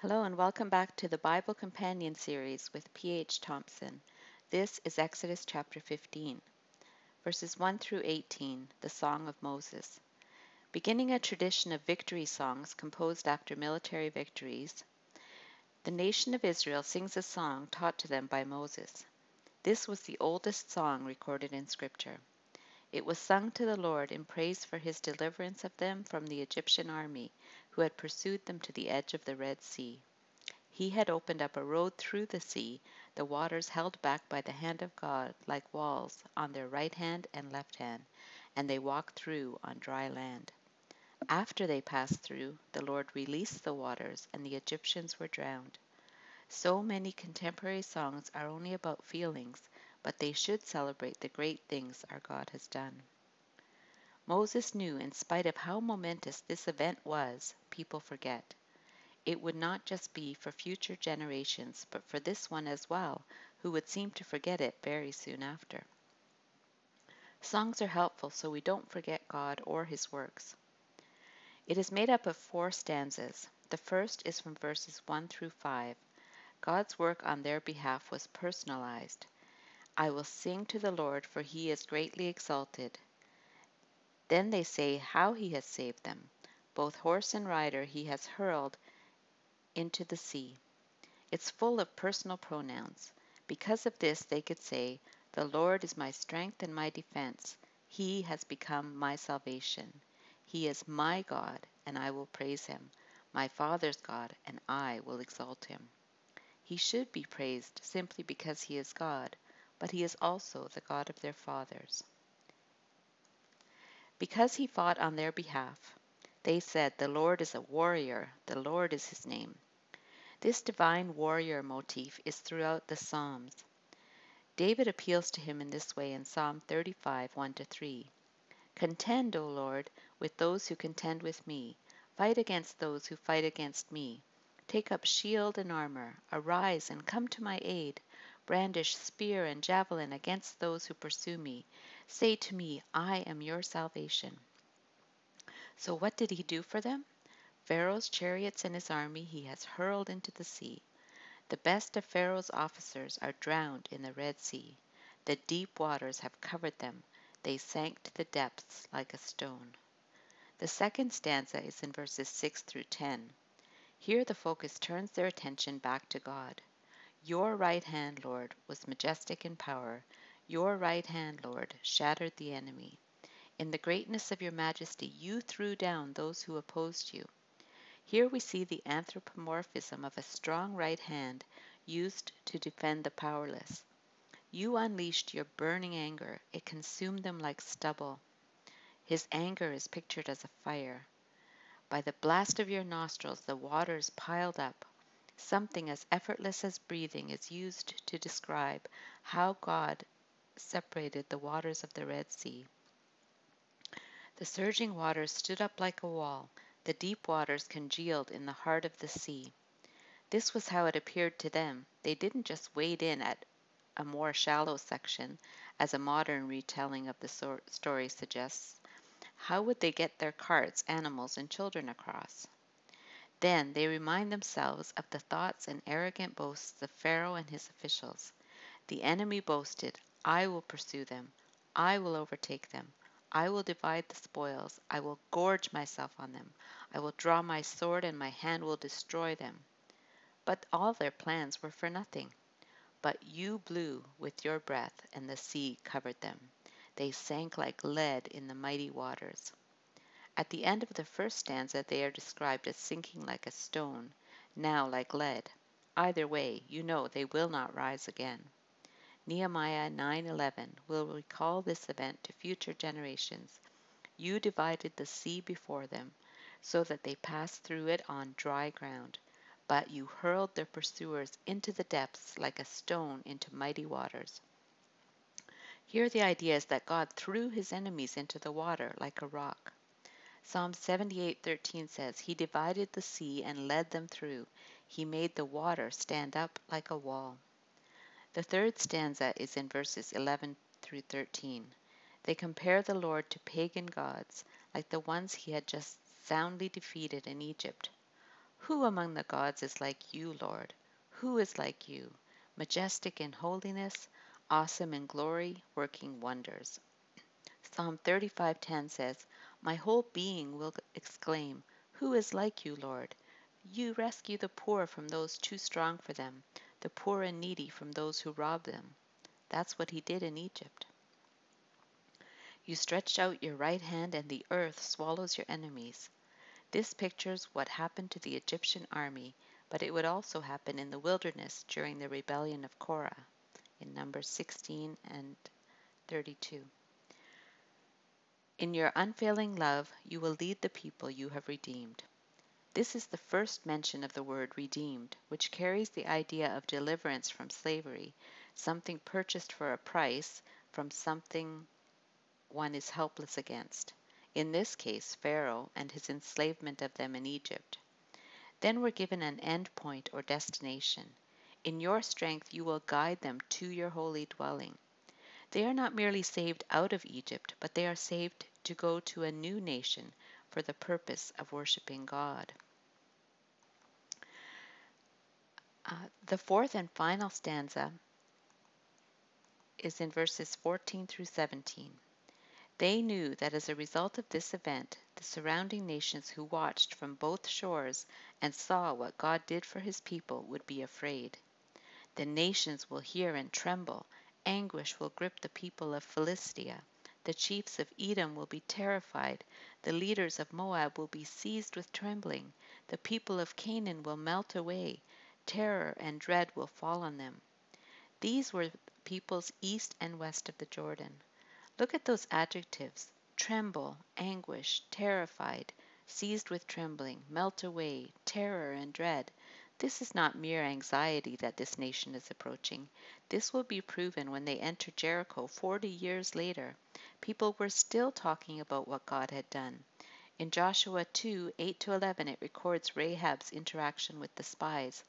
Hello and welcome back to the Bible Companion series with P.H. Thompson. This is Exodus chapter 15, verses 1 through 18, the Song of Moses. Beginning a tradition of victory songs composed after military victories, the nation of Israel sings a song taught to them by Moses. This was the oldest song recorded in Scripture. It was sung to the Lord in praise for his deliverance of them from the Egyptian army who had pursued them to the edge of the Red Sea. He had opened up a road through the sea, the waters held back by the hand of God like walls on their right hand and left hand, and they walked through on dry land. After they passed through, the Lord released the waters, and the Egyptians were drowned. So many contemporary songs are only about feelings, but they should celebrate the great things our God has done. Moses knew, in spite of how momentous this event was, people forget. It would not just be for future generations, but for this one as well, who would seem to forget it very soon after. Songs are helpful so we don't forget God or His works. It is made up of four stanzas. The first is from verses 1 through 5. God's work on their behalf was personalized. I will sing to the Lord, for he is greatly exalted. Then they say how he has saved them. Both horse and rider he has hurled into the sea. It's full of personal pronouns. Because of this, they could say, The Lord is my strength and my defense. He has become my salvation. He is my God, and I will praise him, my Father's God, and I will exalt him. He should be praised simply because he is God, but he is also the God of their fathers. Because he fought on their behalf, they said, The Lord is a warrior, the Lord is his name. This divine warrior motif is throughout the Psalms. David appeals to him in this way in Psalm 35 1 3. Contend, O Lord, with those who contend with me. Fight against those who fight against me. Take up shield and armor. Arise and come to my aid. Brandish spear and javelin against those who pursue me. Say to me, I am your salvation. So what did he do for them? Pharaoh's chariots and his army he has hurled into the sea. The best of Pharaoh's officers are drowned in the Red Sea. The deep waters have covered them. They sank to the depths like a stone. The second stanza is in verses 6 through 10. Here the focus turns their attention back to God. Your right hand, Lord, was majestic in power. Your right hand, Lord, shattered the enemy. In the greatness of your majesty, you threw down those who opposed you. Here we see the anthropomorphism of a strong right hand used to defend the powerless. You unleashed your burning anger, it consumed them like stubble. His anger is pictured as a fire. By the blast of your nostrils, the waters piled up. Something as effortless as breathing is used to describe how God separated the waters of the Red Sea. The surging waters stood up like a wall, the deep waters congealed in the heart of the sea. This was how it appeared to them. They didn't just wade in at a more shallow section, as a modern retelling of the story suggests. How would they get their carts, animals, and children across? Then they remind themselves of the thoughts and arrogant boasts of Pharaoh and his officials. The enemy boasted, I will pursue them, I will overtake them, I will divide the spoils, I will gorge myself on them, I will draw my sword, and my hand will destroy them. But all their plans were for nothing. But you blew with your breath, and the sea covered them. They sank like lead in the mighty waters. At the end of the first stanza they are described as sinking like a stone, now like lead. Either way, you know they will not rise again. Nehemiah 9:11 will recall this event to future generations. You divided the sea before them, so that they passed through it on dry ground, but you hurled their pursuers into the depths like a stone into mighty waters. Here the idea is that God threw his enemies into the water like a rock. Psalm 78:13 says, He divided the sea and led them through. He made the water stand up like a wall. The third stanza is in verses 11 through 13. They compare the Lord to pagan gods, like the ones he had just soundly defeated in Egypt. Who among the gods is like you, Lord? Who is like you, majestic in holiness, awesome in glory, working wonders? Psalm 35:10 says, "My whole being will exclaim, Who is like you, Lord? You rescue the poor from those too strong for them, the poor and needy from those who rob them." That's what he did in Egypt. You stretch out your right hand and the earth swallows your enemies. This pictures what happened to the Egyptian army, but it would also happen in the wilderness during the rebellion of Korah in Numbers 16 and 32. In your unfailing love, you will lead the people you have redeemed. This is the first mention of the word redeemed, which carries the idea of deliverance from slavery, something purchased for a price from something one is helpless against. In this case, Pharaoh and his enslavement of them in Egypt. Then we're given an end point or destination. In your strength, you will guide them to your holy dwelling. They are not merely saved out of Egypt, but they are saved to go to a new nation for the purpose of worshiping God. Uh, the fourth and final stanza is in verses 14 through 17. They knew that as a result of this event, the surrounding nations who watched from both shores and saw what God did for his people would be afraid. The nations will hear and tremble Anguish will grip the people of Philistia. The chiefs of Edom will be terrified. The leaders of Moab will be seized with trembling. The people of Canaan will melt away. Terror and dread will fall on them. These were peoples east and west of the Jordan. Look at those adjectives tremble, anguish, terrified, seized with trembling, melt away, terror and dread. This is not mere anxiety that this nation is approaching. This will be proven when they enter Jericho 40 years later. People were still talking about what God had done. In Joshua 2 8 to 11, it records Rahab's interaction with the spies.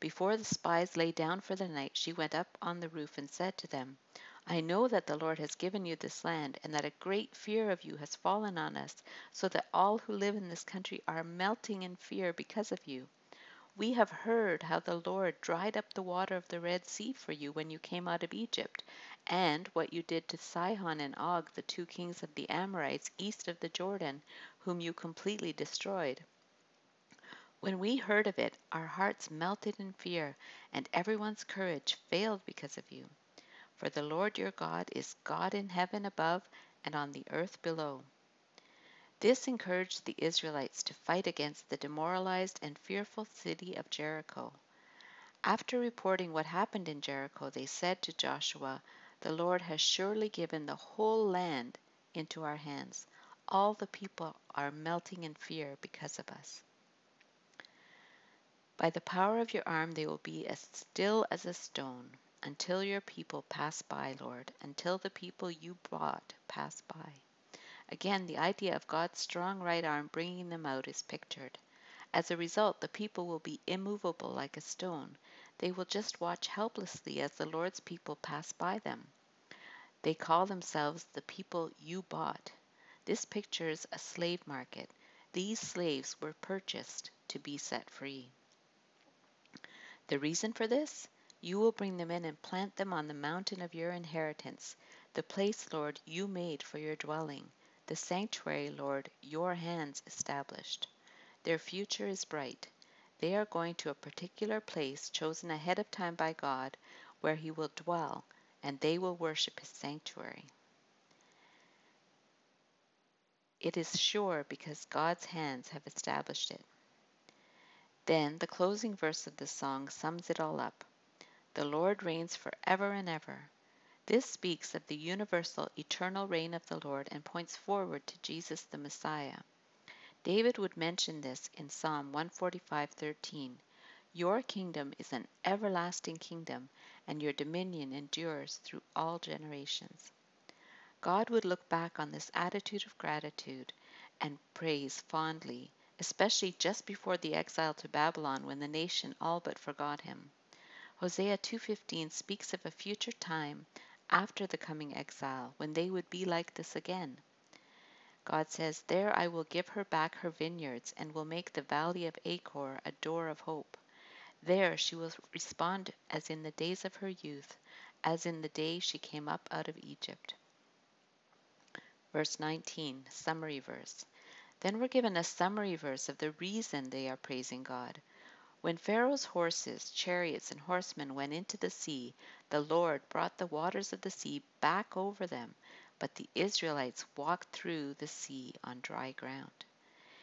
Before the spies lay down for the night, she went up on the roof and said to them, I know that the Lord has given you this land, and that a great fear of you has fallen on us, so that all who live in this country are melting in fear because of you. We have heard how the Lord dried up the water of the Red Sea for you when you came out of Egypt, and what you did to Sihon and Og, the two kings of the Amorites east of the Jordan, whom you completely destroyed. When we heard of it, our hearts melted in fear, and everyone's courage failed because of you. For the Lord your God is God in heaven above and on the earth below. This encouraged the Israelites to fight against the demoralized and fearful city of Jericho. After reporting what happened in Jericho, they said to Joshua, The Lord has surely given the whole land into our hands. All the people are melting in fear because of us. By the power of your arm they will be as still as a stone until your people pass by, Lord, until the people you brought pass by. Again, the idea of God's strong right arm bringing them out is pictured. As a result, the people will be immovable like a stone. They will just watch helplessly as the Lord's people pass by them. They call themselves the people you bought. This pictures a slave market. These slaves were purchased to be set free. The reason for this? You will bring them in and plant them on the mountain of your inheritance, the place, Lord, you made for your dwelling the sanctuary, Lord, your hands established. Their future is bright. They are going to a particular place chosen ahead of time by God where He will dwell, and they will worship His sanctuary. It is sure because God's hands have established it. Then the closing verse of the song sums it all up. The Lord reigns forever and ever. This speaks of the universal, eternal reign of the Lord and points forward to Jesus the Messiah. David would mention this in Psalm 145:13. Your kingdom is an everlasting kingdom, and your dominion endures through all generations. God would look back on this attitude of gratitude and praise fondly, especially just before the exile to Babylon when the nation all but forgot him. Hosea 2:15 speaks of a future time after the coming exile, when they would be like this again. God says, There I will give her back her vineyards and will make the valley of Achor a door of hope. There she will respond as in the days of her youth, as in the day she came up out of Egypt. Verse 19, summary verse. Then we're given a summary verse of the reason they are praising God. When Pharaoh's horses, chariots, and horsemen went into the sea, the Lord brought the waters of the sea back over them, but the Israelites walked through the sea on dry ground.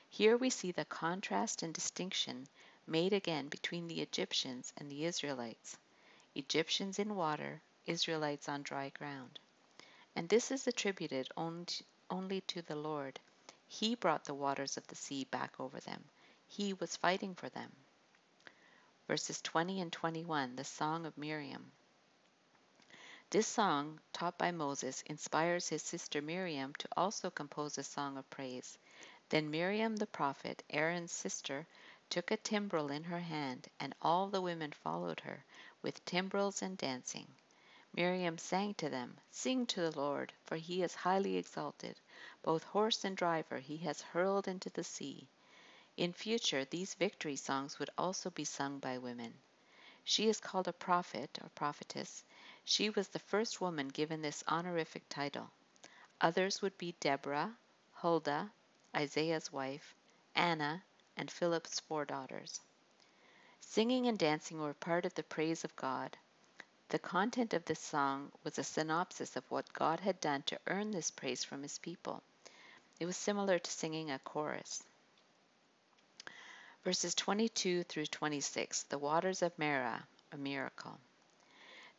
Here we see the contrast and distinction made again between the Egyptians and the Israelites. Egyptians in water, Israelites on dry ground. And this is attributed only to the Lord. He brought the waters of the sea back over them. He was fighting for them verses 20 and 21, the Song of Miriam. This song, taught by Moses, inspires his sister Miriam to also compose a song of praise. Then Miriam the prophet, Aaron's sister, took a timbrel in her hand, and all the women followed her, with timbrels and dancing. Miriam sang to them, Sing to the Lord, for he is highly exalted. Both horse and driver he has hurled into the sea. In future, these victory songs would also be sung by women. She is called a prophet or prophetess. She was the first woman given this honorific title. Others would be Deborah, Huldah, Isaiah's wife, Anna, and Philip's four daughters. Singing and dancing were part of the praise of God. The content of this song was a synopsis of what God had done to earn this praise from his people. It was similar to singing a chorus. Verses 22 through 26, the waters of Marah, a miracle.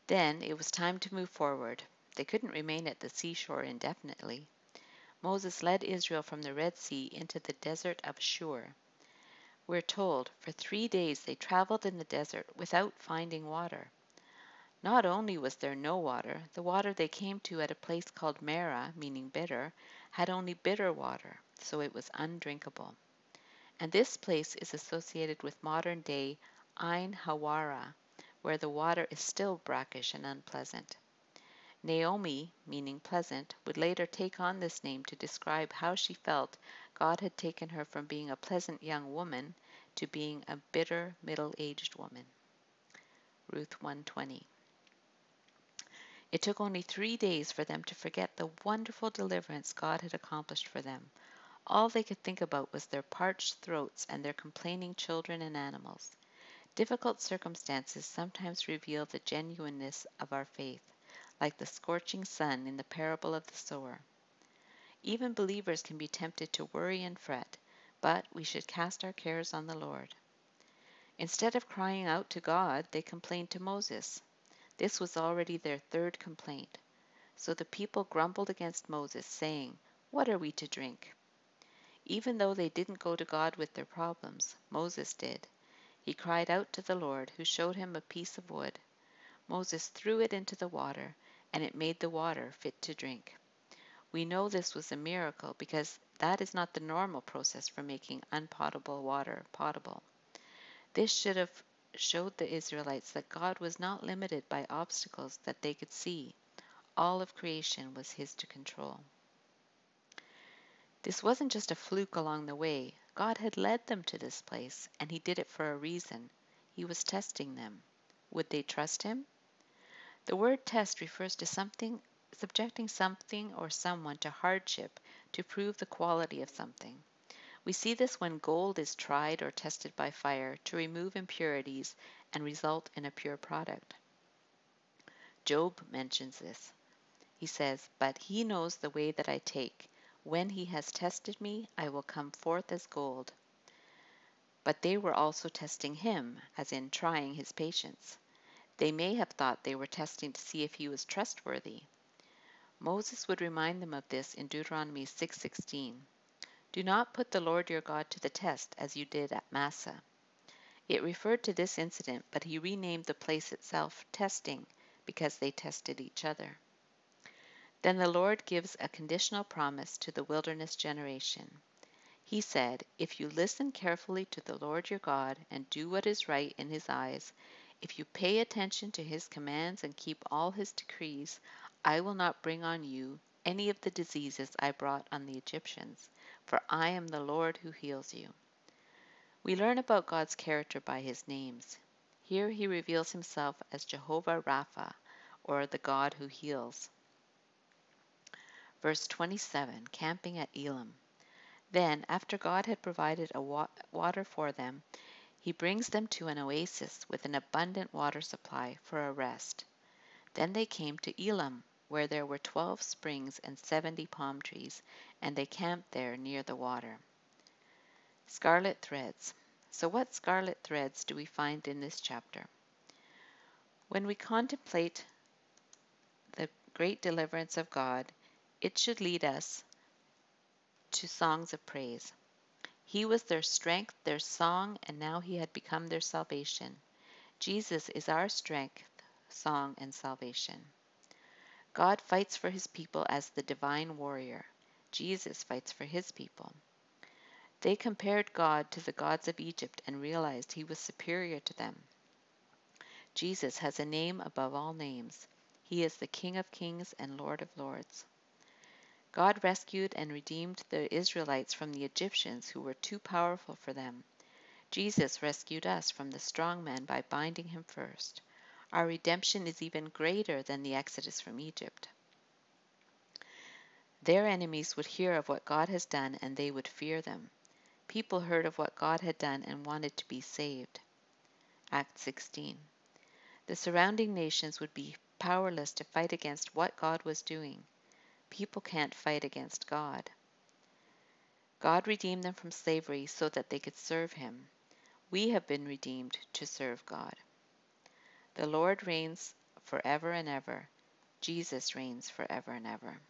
Then it was time to move forward. They couldn't remain at the seashore indefinitely. Moses led Israel from the Red Sea into the desert of Shur. We're told, for three days they traveled in the desert without finding water. Not only was there no water, the water they came to at a place called Marah, meaning bitter, had only bitter water, so it was undrinkable and this place is associated with modern day Ain Hawara, where the water is still brackish and unpleasant. Naomi, meaning pleasant, would later take on this name to describe how she felt God had taken her from being a pleasant young woman to being a bitter middle-aged woman. Ruth 120. It took only three days for them to forget the wonderful deliverance God had accomplished for them, all they could think about was their parched throats and their complaining children and animals. Difficult circumstances sometimes reveal the genuineness of our faith, like the scorching sun in the parable of the sower. Even believers can be tempted to worry and fret, but we should cast our cares on the Lord. Instead of crying out to God, they complained to Moses. This was already their third complaint. So the people grumbled against Moses, saying, What are we to drink? Even though they didn't go to God with their problems, Moses did. He cried out to the Lord, who showed him a piece of wood. Moses threw it into the water, and it made the water fit to drink. We know this was a miracle because that is not the normal process for making unpotable water potable. This should have showed the Israelites that God was not limited by obstacles that they could see. All of creation was His to control. This wasn't just a fluke along the way. God had led them to this place, and He did it for a reason. He was testing them. Would they trust Him? The word test refers to something subjecting something or someone to hardship to prove the quality of something. We see this when gold is tried or tested by fire to remove impurities and result in a pure product. Job mentions this. He says, But he knows the way that I take. When he has tested me, I will come forth as gold. But they were also testing him, as in trying his patience. They may have thought they were testing to see if he was trustworthy. Moses would remind them of this in Deuteronomy 6:16. Do not put the Lord your God to the test as you did at Massah. It referred to this incident, but he renamed the place itself testing because they tested each other. Then the Lord gives a conditional promise to the wilderness generation. He said, If you listen carefully to the Lord your God and do what is right in his eyes, if you pay attention to his commands and keep all his decrees, I will not bring on you any of the diseases I brought on the Egyptians, for I am the Lord who heals you. We learn about God's character by his names. Here he reveals himself as Jehovah Rapha, or the God who heals. Verse 27 Camping at Elim. Then, after God had provided a wa- water for them, he brings them to an oasis with an abundant water supply for a rest. Then they came to Elim, where there were twelve springs and seventy palm trees, and they camped there near the water. Scarlet threads. So, what scarlet threads do we find in this chapter? When we contemplate the great deliverance of God, it should lead us to songs of praise. He was their strength, their song, and now he had become their salvation. Jesus is our strength, song, and salvation. God fights for his people as the divine warrior. Jesus fights for his people. They compared God to the gods of Egypt and realized he was superior to them. Jesus has a name above all names. He is the King of kings and Lord of lords. God rescued and redeemed the Israelites from the Egyptians who were too powerful for them. Jesus rescued us from the strong man by binding him first. Our redemption is even greater than the exodus from Egypt. Their enemies would hear of what God has done and they would fear them. People heard of what God had done and wanted to be saved. Act 16. The surrounding nations would be powerless to fight against what God was doing. People can't fight against God. God redeemed them from slavery so that they could serve Him. We have been redeemed to serve God. The Lord reigns forever and ever. Jesus reigns forever and ever.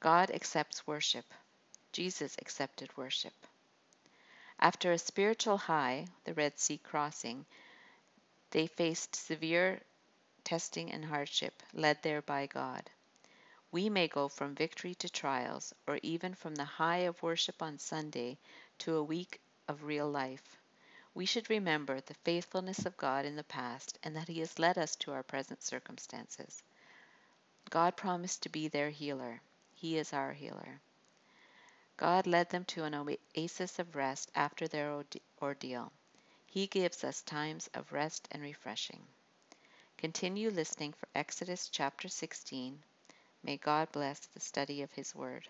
God accepts worship. Jesus accepted worship. After a spiritual high, the Red Sea crossing, they faced severe testing and hardship, led there by God. We may go from victory to trials, or even from the high of worship on Sunday to a week of real life. We should remember the faithfulness of God in the past and that He has led us to our present circumstances. God promised to be their healer. He is our healer. God led them to an oasis of rest after their ordeal. He gives us times of rest and refreshing. Continue listening for Exodus chapter 16. May God bless the study of His Word.